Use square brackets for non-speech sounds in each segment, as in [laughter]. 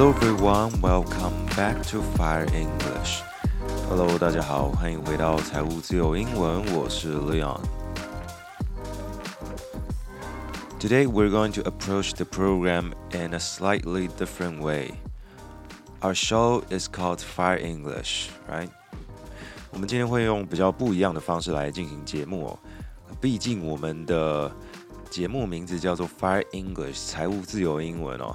Hello everyone, welcome back to Fire English. Hello，大家好，欢迎回到财务自由英文，我是 Leon。Today we're going to approach the program in a slightly different way. Our show is called Fire English, right? 我们今天会用比较不一样的方式来进行节目哦。毕竟我们的节目名字叫做 Fire English，财务自由英文哦。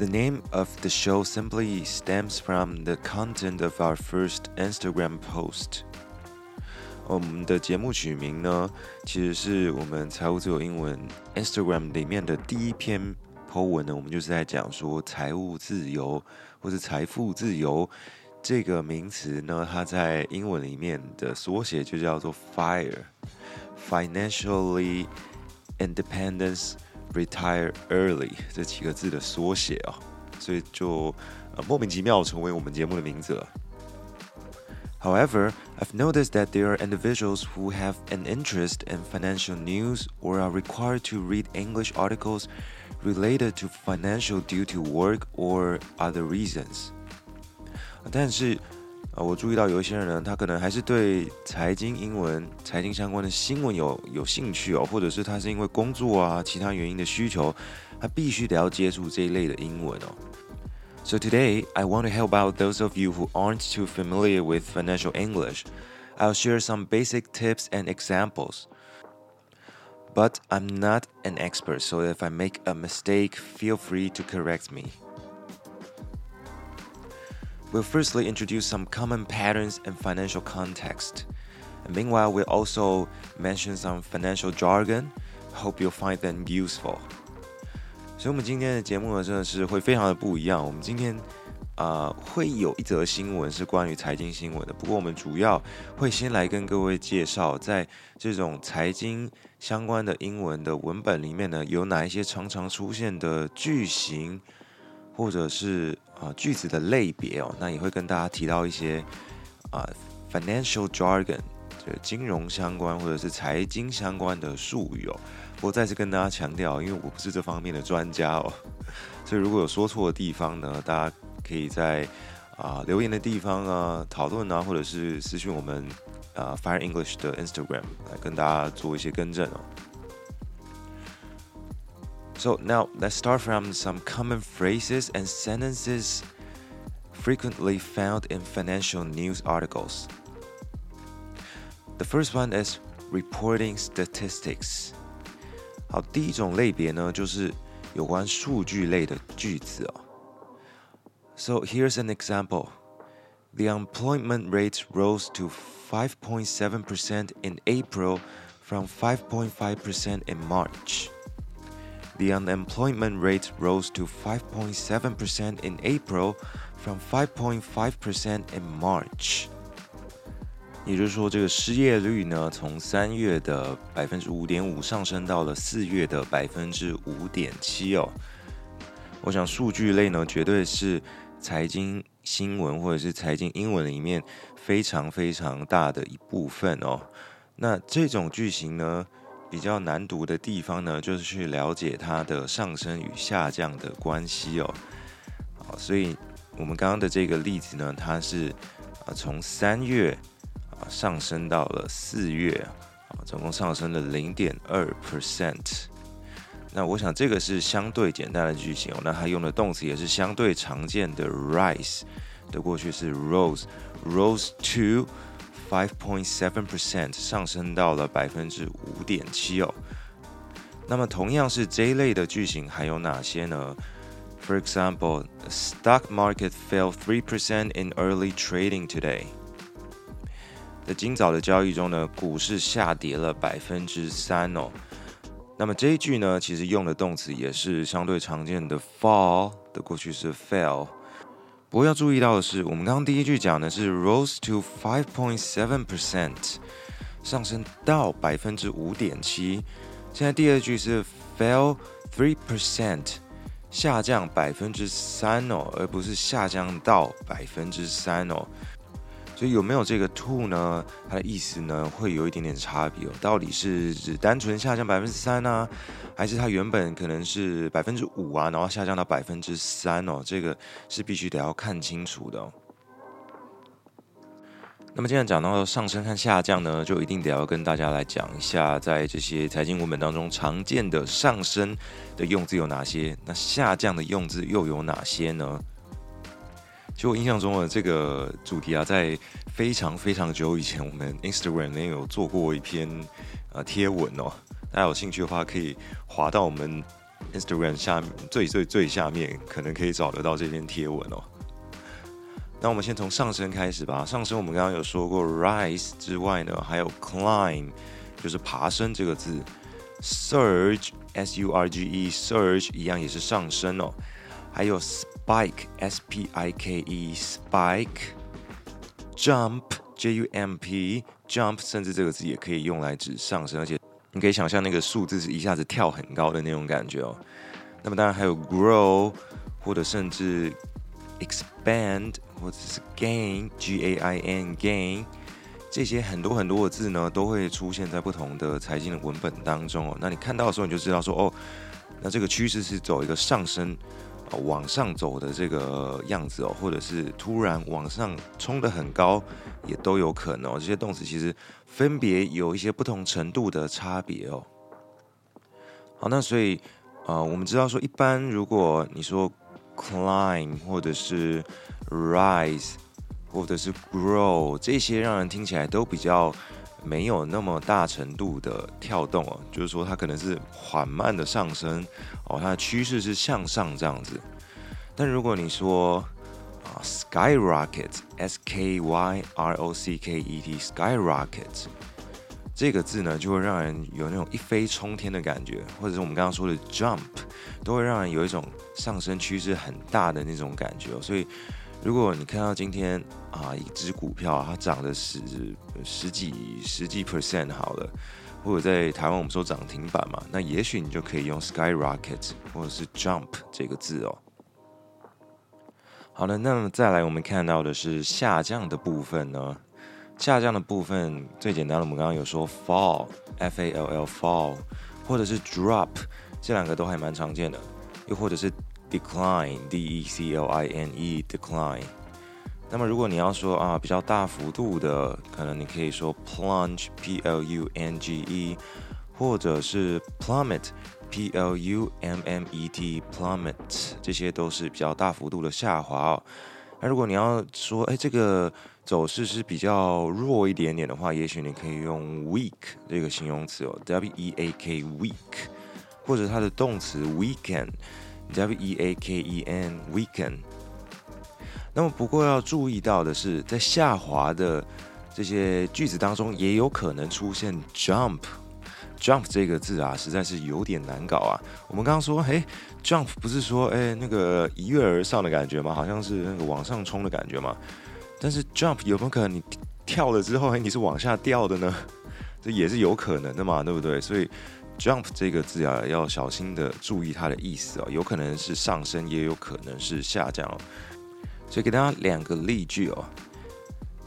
The name of the show simply stems from the content of our first Instagram post. 我们的节目取名呢，其实是我们财务自由英文 Instagram 里面的第一篇 po 文呢，我们就是在讲说财务自由或是财富自由这个名词呢，它在英文里面的缩写就叫做 FIRE，Financially Independence。 Retire early 这几个字的缩写啊，所以就呃莫名其妙成为我们节目的名字了。However, I've noticed that there are individuals who have an interest in financial news or are required to read English articles related to financial due to work or other reasons. 但是 啊，我注意到有一些人呢，他可能还是对财经英文、财经相关的新闻有有兴趣哦，或者是他是因为工作啊、其他原因的需求，他必须得要接触这一类的英文哦。So today, I want to help out those of you who aren't too familiar with financial English. I'll share some basic tips and examples. But I'm not an expert, so if I make a mistake, feel free to correct me. We'll firstly introduce some common patterns and financial context. Meanwhile, we'll also mention some financial jargon. Hope you'll find them useful. 所以，我们今天的节目呢，真的是会非常的不一样。我们今天啊、会有一则新闻是关于财经新闻的。不过，我们主要会先来跟各位介绍，在这种财经相关的英文的文本里面呢，有哪一些常常出现的句型，或者是。啊，句子的类别哦，那也会跟大家提到一些啊，financial jargon，就金融相关或者是财经相关的术语哦。不过再次跟大家强调，因为我不是这方面的专家哦，[laughs] 所以如果有说错的地方呢，大家可以在啊留言的地方啊讨论啊，或者是私讯我们啊 Fire English 的 Instagram 来跟大家做一些更正哦。So now let's start from some common phrases and sentences frequently found in financial news articles. The first one is reporting statistics. 好，第一种类别呢，就是有关数据类的句子哦。So here's an example. The unemployment rate rose to 5.7% in April from 5.5% in March. The unemployment rate rose to 5.7% in April from 5.5% in March。也就是说，这个失业率呢，从三月的百分之五点五上升到了四月的百分之五点七哦。我想数据类呢，绝对是财经新闻或者是财经英文里面非常非常大的一部分哦。那这种句型呢，比较难读的地方呢，就是去了解它的上升与下降的关系哦。好，所以我们刚刚的这个例子呢，它是啊从三月啊上升到了四月啊，总共上升了零点二 percent。那我想这个是相对简单的句型哦。那它用的动词也是相对常见的，rise 的过去是 rose，rose to。Five point seven percent 上升到了百分之五点七哦。那么同样是这一类的句型还有哪些呢？For example, stock market fell three percent in early trading today。在今早的交易中呢，股市下跌了百分之三哦。那么这一句呢，其实用的动词也是相对常见的，fall 的过去式 fell。不过要注意到的是，我们刚刚第一句讲的是 rose to five point seven percent，上升到百分之五点七。现在第二句是 fell three percent，下降百分之三哦，而不是下降到百分之三哦。所以有没有这个 to 呢？它的意思呢会有一点点差别哦。到底是指单纯下降百分之三呢？还是它原本可能是百分之五啊，然后下降到百分之三哦，这个是必须得要看清楚的哦。那么既然讲到上升和下降呢，就一定得要跟大家来讲一下，在这些财经文本当中常见的上升的用字有哪些，那下降的用字又有哪些呢？就我印象中的这个主题啊，在非常非常久以前，我们 Instagram 里面有做过一篇呃贴文哦。大家有兴趣的话，可以滑到我们 Instagram 下面最最最下面，可能可以找得到这篇贴文哦。那我们先从上升开始吧。上升我们刚刚有说过 rise 之外呢，还有 climb，就是爬升这个字。surge s u r g e surge 一样也是上升哦。还有 spike s p i k e spike jump j u m p jump，甚至这个字也可以用来指上升，而且。你可以想象那个数字是一下子跳很高的那种感觉哦。那么当然还有 grow，或者甚至 expand，或者是 gain，g a i n gain，这些很多很多的字呢，都会出现在不同的财经的文本当中哦。那你看到的时候，你就知道说哦，那这个趋势是走一个上升。往上走的这个样子哦，或者是突然往上冲得很高，也都有可能哦。这些动词其实分别有一些不同程度的差别哦。好，那所以呃，我们知道说，一般如果你说 climb 或者是 rise 或者是 grow 这些，让人听起来都比较没有那么大程度的跳动哦，就是说它可能是缓慢的上升哦，它的趋势是向上这样子。但如果你说啊，skyrocket，s k y r o c k e t，skyrocket 这个字呢，就会让人有那种一飞冲天的感觉，或者是我们刚刚说的 jump，都会让人有一种上升趋势很大的那种感觉哦。所以。如果你看到今天啊，一只股票它涨了十十几十几 percent 好了，或者在台湾我们说涨停板嘛，那也许你就可以用 skyrocket 或者是 jump 这个字哦。好了，那么再来我们看到的是下降的部分呢？下降的部分最简单的，我们刚刚有说 fall f a l l fall，或者是 drop，这两个都还蛮常见的，又或者是。Decline, D-E-C-L-I-N-E, decline。那么如果你要说啊比较大幅度的，可能你可以说 plunge, P-L-U-N-G-E，或者是 plummet, P-L-U-M-M-E-T, plummet。这些都是比较大幅度的下滑哦。那如果你要说，哎，这个走势是比较弱一点点的话，也许你可以用 weak 这个形容词哦，W-E-A-K, weak，或者它的动词 weaken。W E A K E N weaken。那么不过要注意到的是，在下滑的这些句子当中，也有可能出现 jump。jump 这个字啊，实在是有点难搞啊。我们刚刚说，嘿，jump 不是说，哎，那个一跃而上的感觉吗？好像是那个往上冲的感觉吗？但是 jump 有没有可能你跳了之后，哎，你是往下掉的呢？这也是有可能的嘛，对不对？所以。Jump 这个字啊，要小心的注意它的意思哦，有可能是上升，也有可能是下降哦。所以给大家两个例句哦。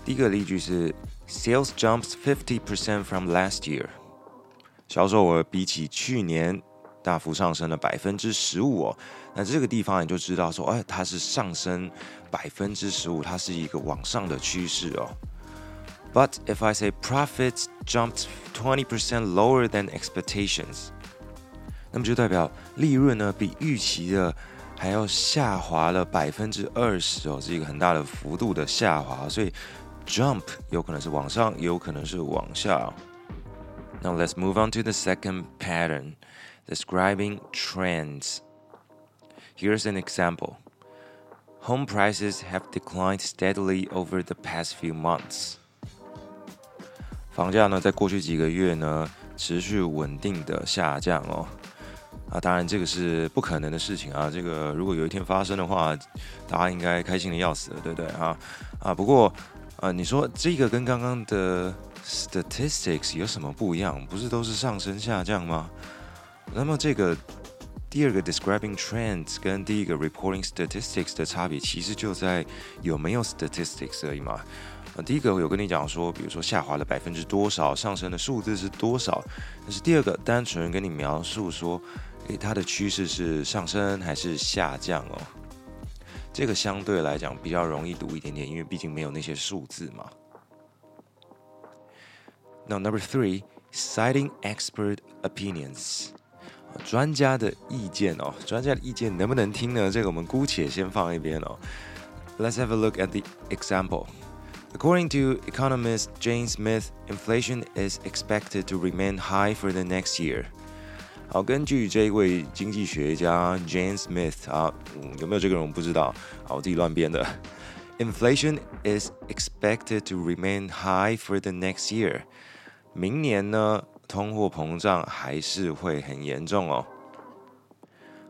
第一个例句是 Sales jumps fifty percent from last year，销售额比起去年大幅上升了百分之十五哦。那这个地方你就知道说，哎，它是上升百分之十五，它是一个往上的趋势哦。But if I say profits jumped twenty percent lower than expectations，那么就代表利润呢比预期的还要下滑了百分之二十哦，是一个很大的幅度的下滑。所以 jump 有可能是往上，也有可能是往下。Now let's move on to the second pattern, describing trends. Here's an example. Home prices have declined steadily over the past few months. 房价呢，在过去几个月呢，持续稳定的下降哦。啊，当然这个是不可能的事情啊。这个如果有一天发生的话，大家应该开心的要死了，对不对啊？啊，不过啊，你说这个跟刚刚的 statistics 有什么不一样？不是都是上升下降吗？那么这个第二个 describing trends 跟第一个 reporting statistics 的差别，其实就在有没有 statistics 而已嘛。啊，第一个我有跟你讲说，比如说下滑了百分之多少，上升的数字是多少。但是第二个单纯跟你描述说，诶，它的趋势是上升还是下降哦？这个相对来讲比较容易读一点点，因为毕竟没有那些数字嘛。no number three, citing expert opinions，专家的意见哦，专家的意见能不能听呢？这个我们姑且先放一边哦。Let's have a look at the example. According to economist Jane Smith, inflation is expected to remain high for the next year. 好，根据这位经济学家 Jane Smith 啊，嗯，有没有这个人我不知道，好，我自己乱编的。Inflation [laughs] is expected to remain high for the next year. 明年呢， 通货膨胀还是会很严重哦。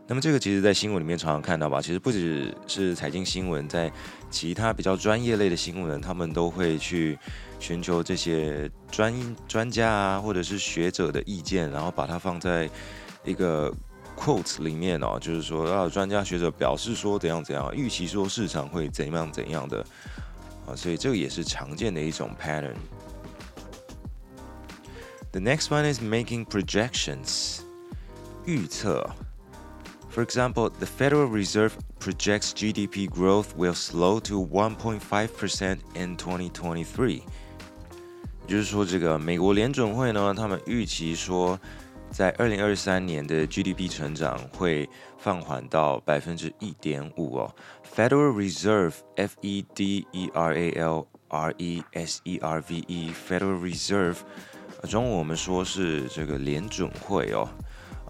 那么这个其实，在新闻里面常常看到吧？其实不只是财经新闻，在其他比较专业类的新闻，他们都会去寻求这些专专家啊，或者是学者的意见，然后把它放在一个 quotes 里面哦，就是说啊，专家学者表示说怎样怎样，预期说市场会怎样怎样的啊，所以这个也是常见的一种 pattern。The next one is making projections，预测。For example, the Federal Reserve projects GDP growth will slow to 1.5% in 2023。也就是说，这个美国联准会呢，他们预期说，在二零二三年的 GDP 成长会放缓到百分之一点五哦。Federal Reserve，F E D E R A L R E S E R V E，Federal Reserve， 中文我们说是这个联准会哦。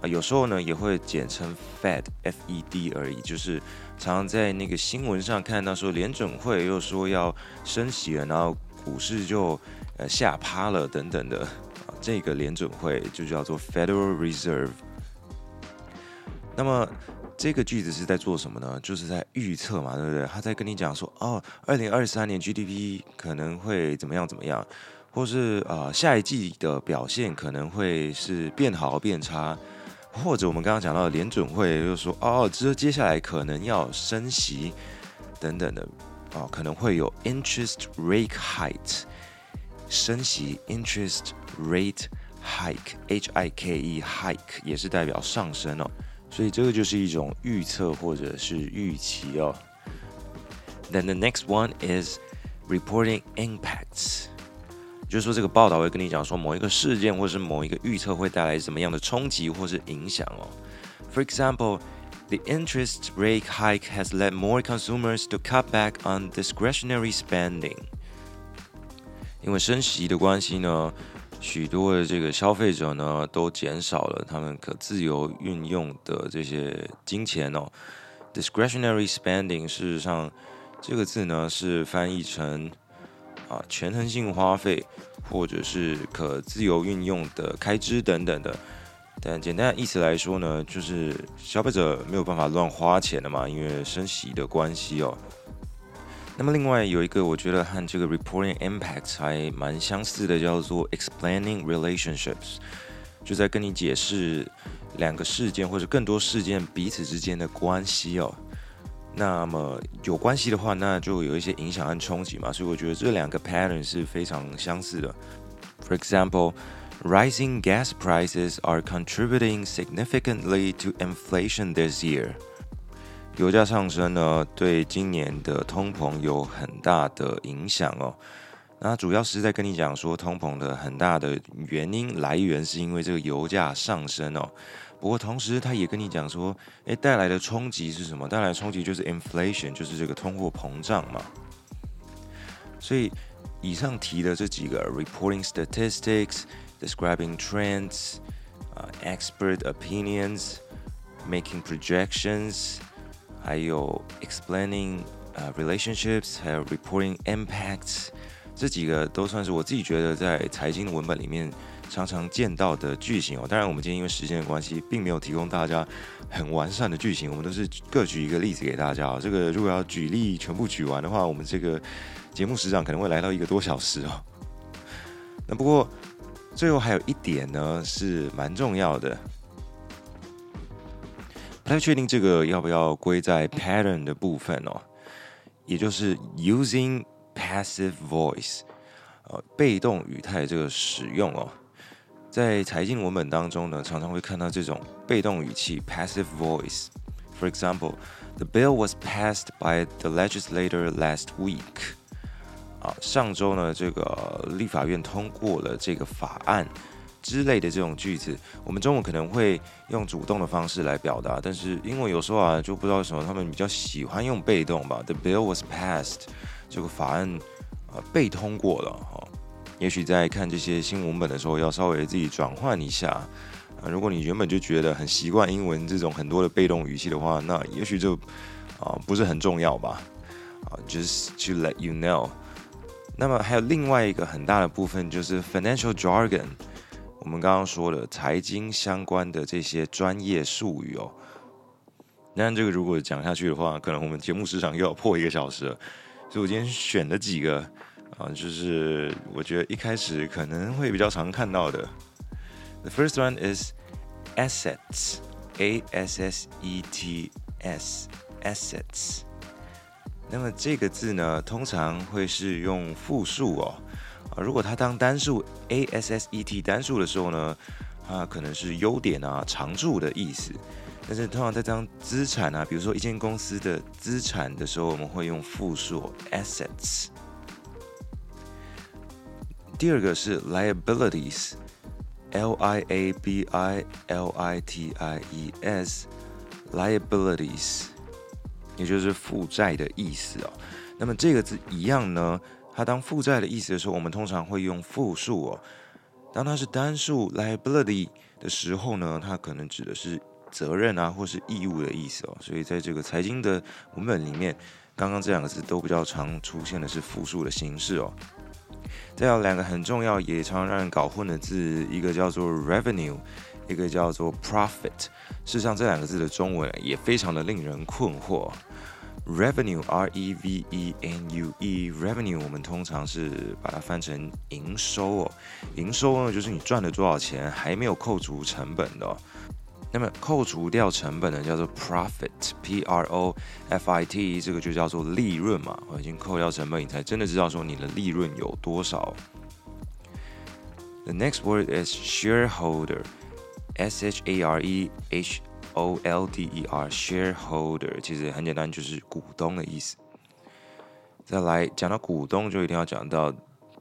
啊有时候呢，也会简称 Fed，F-E-D 而已，就是常常在那个新闻上看到说联准会又说要升息了，然后股市就呃吓趴了等等的啊，这个联准会就叫做 Federal Reserve。那么这个句子是在做什么呢？就是在预测嘛，对不对？他在跟你讲说，哦，二零二三年 GDP 可能会怎么样怎么样，或是啊、下一季的表现可能会是变好变差。或者我们刚刚讲到的联准会又说哦，这接下来可能要升息等等的哦，可能会有 interest rate hike 升息 interest rate hike h i k e hike 也是代表上升哦，所以这个就是一种预测或者是预期哦。Then the next one is reporting impacts. 就是说，这个报道会跟你讲说，某一个事件或是某一个预测会带来什么样的冲击或是影响哦。For example, the interest rate hike has led more consumers to cut back on discretionary spending. 因为升息的关系呢，许多的这个消费者呢都减少了他们可自由运用的这些金钱哦。Discretionary spending，事实上这个字呢是翻译成。啊，权衡性花费，或者是可自由运用的开支等等的。但简单的意思来说呢，就是消费者没有办法乱花钱了嘛，因为升息的关系哦。那么另外有一个我觉得和这个 reporting impact 还蛮相似的，叫做 explaining relationships，就在跟你解释两个事件或者更多事件彼此之间的关系哦。那么有关系的话，那就有一些影响和冲击嘛，所以我觉得这两个 pattern 是非常相似的。For example, rising gas prices are contributing significantly to inflation this year. 油价上升呢，对今年的通膨有很大的影响哦。那主要是在跟你讲说，通膨的很大的原因来源是因为这个油价上升哦。不过同时，他也跟你讲说，诶，带来的冲击是什么？带来的冲击就是 inflation，就是这个通货膨胀嘛。所以以上提的这几个 reporting statistics, describing trends, uh, expert opinions, making projections，还有 explaining uh, relationships，还有 reporting impacts，这几个都算是我自己觉得在财经的文本里面常常见到的句型哦。当然，我们今天因为时间的关系，并没有提供大家很完善的句型，我们都是各举一个例子给大家哦。这个如果要举例全部举完的话，我们这个节目时长可能会来到一个多小时哦。[laughs] 那不过最后还有一点呢，是蛮重要的，不太确定这个要不要归在 pattern 的部分哦，也就是 using。Passive voice，呃，被动语态这个使用哦，在财经文本当中呢，常常会看到这种被动语气 （passive voice）。For example, the bill was passed by the legislator last week。啊，上周呢，这个立法院通过了这个法案之类的这种句子，我们中文可能会用主动的方式来表达，但是英文有时候啊，就不知道为什么他们比较喜欢用被动吧。The bill was passed。这个法案啊被通过了哈，也许在看这些新文本的时候，要稍微自己转换一下啊。如果你原本就觉得很习惯英文这种很多的被动语气的话，那也许就啊不是很重要吧啊。Just to let you know。那么还有另外一个很大的部分就是 financial jargon，我们刚刚说的财经相关的这些专业术语哦。那这个如果讲下去的话，可能我们节目时长又要破一个小时了。所以我今天选了几个啊，就是我觉得一开始可能会比较常看到的。The first one is assets, A S S E T S, assets。那么这个字呢，通常会是用复数哦。啊，如果它当单数 A S S E T 单数的时候呢，它可能是优点啊、常驻的意思。但是通常在当资产啊，比如说一间公司的资产的时候，我们会用复数 assets。第二个是 liabilities，L I A B I L I T I E S，liabilities，也就是负债的意思哦。那么这个字一样呢，它当负债的意思的时候，我们通常会用复数哦。当它是单数 liability 的时候呢，它可能指的是。责任啊，或是义务的意思哦，所以在这个财经的文本里面，刚刚这两个字都比较常出现的是复数的形式哦。再有两个很重要，也常常让人搞混的字，一个叫做 revenue，一个叫做 profit。事实上，这两个字的中文也非常的令人困惑。Revenue，R E V E N U E，revenue 我们通常是把它翻成营收哦，营收呢就是你赚了多少钱，还没有扣除成本的哦。那么扣除掉成本呢，叫做 profit，P R O F I T，这个就叫做利润嘛。我已经扣掉成本，你才真的知道说你的利润有多少。The next word is shareholder，S H A R E H O L D E R，shareholder 其实很简单，就是股东的意思。再来讲到股东，就一定要讲到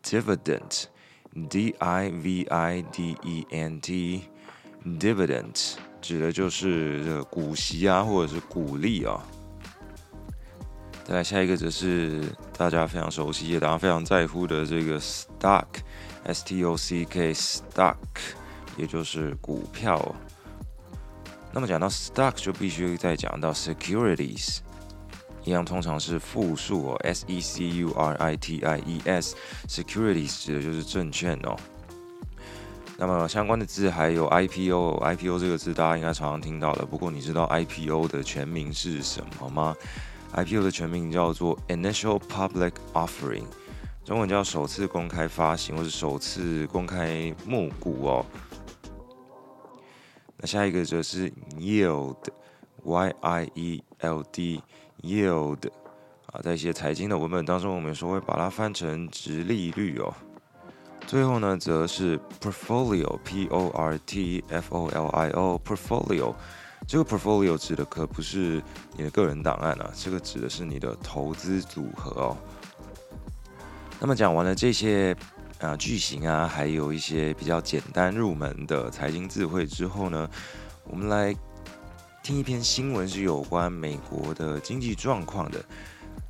dividend，D I V I D E N T，dividend。指的就是这个股息啊，或者是股利啊。再来下一个则是大家非常熟悉，也大家非常在乎的这个 stock，S T O C K，stock，也就是股票。那么讲到 stock，就必须再讲到 securities，一样通常是复数哦，S E C U R I T I E S，securities 指的就是证券哦。那么相关的字还有 IPO，IPO 这个字大家应该常常听到的。不过你知道 IPO 的全名是什么吗？IPO 的全名叫做 Initial Public Offering，中文叫首次公开发行或是首次公开募股哦。那下一个则是 Yield，Y I E L D，Yield 啊，在一些财经的文本当中，我们说会把它翻成殖利率哦。最后呢，则是 portfolio，p o r t f o l i o，portfolio。这个 portfolio 指的可不是你的个人档案啊，这个指的是你的投资组合哦。那么讲完了这些啊句型啊，还有一些比较简单入门的财经字汇之后呢，我们来听一篇新闻，是有关美国的经济状况的。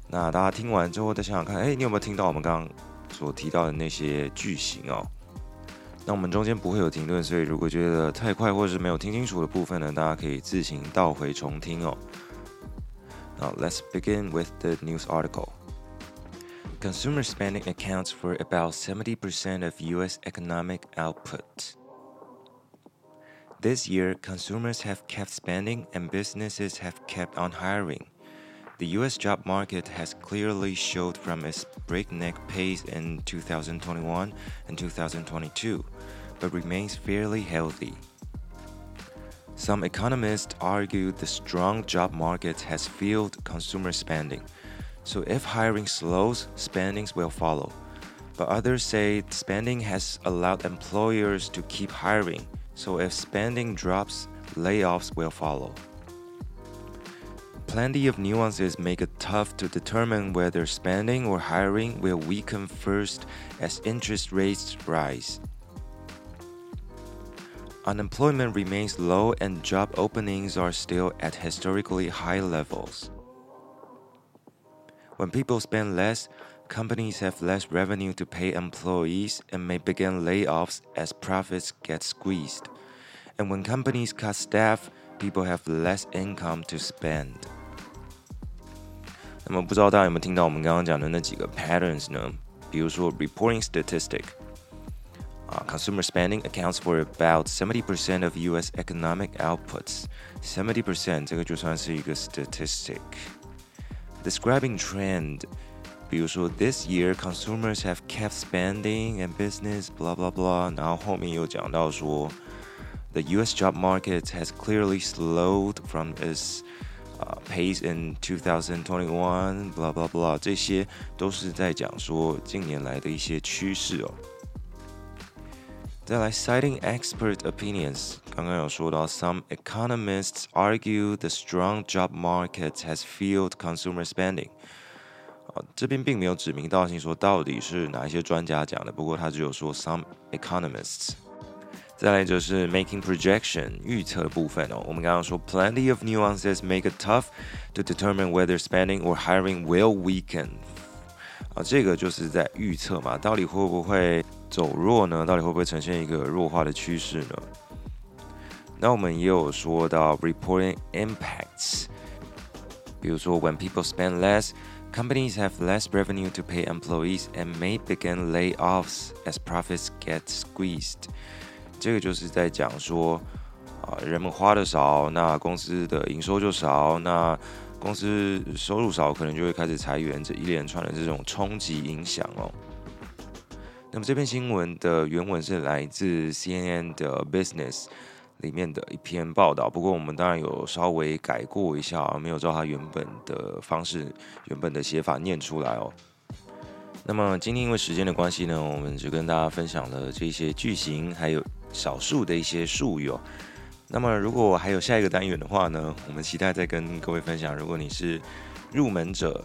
那大家听完之后再想想看，哎，你有没有听到我们刚刚所提到的那些句型哦，那我们中间不会有停顿，所以如果觉得太快或是没有听清楚的部分呢，大家可以自行倒回重听哦。Now let's begin with the news article. Consumer spending accounts for about 70% of U.S. economic output. This year, consumers have kept spending and businesses have kept on hiring. The U.S. job market has clearly showed from its breakneck pace in 2021 and 2022, but remains fairly healthy. Some economists argue the strong job market has fueled consumer spending. So if hiring slows, spendings will follow. But others say spending has allowed employers to keep hiring. So if spending drops, layoffs will follow. Plenty of nuances make it tough to determine whether spending or hiring will weaken first as interest rates rise. Unemployment remains low and job openings are still at historically high levels. When people spend less, companies have less revenue to pay employees and may begin layoffs as profits get squeezed. And when companies cut staff, people have less income to spend. 那么不知道大家有没有听到我们刚刚讲的那几个 patterns 呢？比如说 reporting statistic，啊、uh,，consumer spending accounts for about seventy percent of U.S. economic outputs。seventy percent 这个就算是一个 statistic。describing trend，比如说 this year consumers have kept spending and business blah blah blah，然后后面又讲到说 the U.S. job market has clearly slowed from its uh, pace in 2021 blah blah blah，这些都是在讲说近年来的一些趋势哦。再来 citing expert opinions，刚刚有说到，some economists argue the strong job market has fueled consumer spending。啊，这边并没有指名道姓说到底是哪一些专家讲的，不过他只有说 some economists。再来就是 making projection 预测的部分哦，我们刚刚说 plenty of nuances make it tough to determine whether spending or hiring will weaken。啊，这个就是在预测嘛，到底会不会走弱呢？到底会不会呈现一个弱化的趋势呢？那我们也有说到 reporting impacts，比如说 when people spend less, companies have less revenue to pay employees and may begin layoffs as profits get squeezed。 这个就是在讲说，啊，人们花的少，那公司的营收就少，那公司收入少，可能就会开始裁员，这一连串的这种冲击影响哦。那么这篇新闻的原文是来自 CNN 的 Business 里面的一篇报道，不过我们当然有稍微改过一下，没有照它原本的方式、原本的写法念出来哦。那么今天因为时间的关系呢，我们就跟大家分享了这些句型，还有少数的一些术语哦。那么如果还有下一个单元的话呢，我们期待再跟各位分享。如果你是入门者，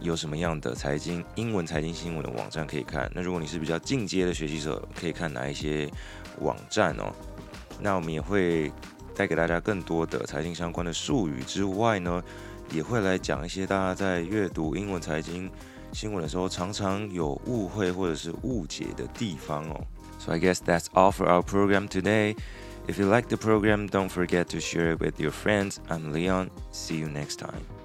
有什么样的财经英文财经新闻的网站可以看？那如果你是比较进阶的学习者，可以看哪一些网站哦？那我们也会带给大家更多的财经相关的术语之外呢，也会来讲一些大家在阅读英文财经新闻的时候常常有误会或者是误解的地方哦。So I guess that's all for our program today. If you like the program, don't forget to share it with your friends. I'm Leon. See you next time.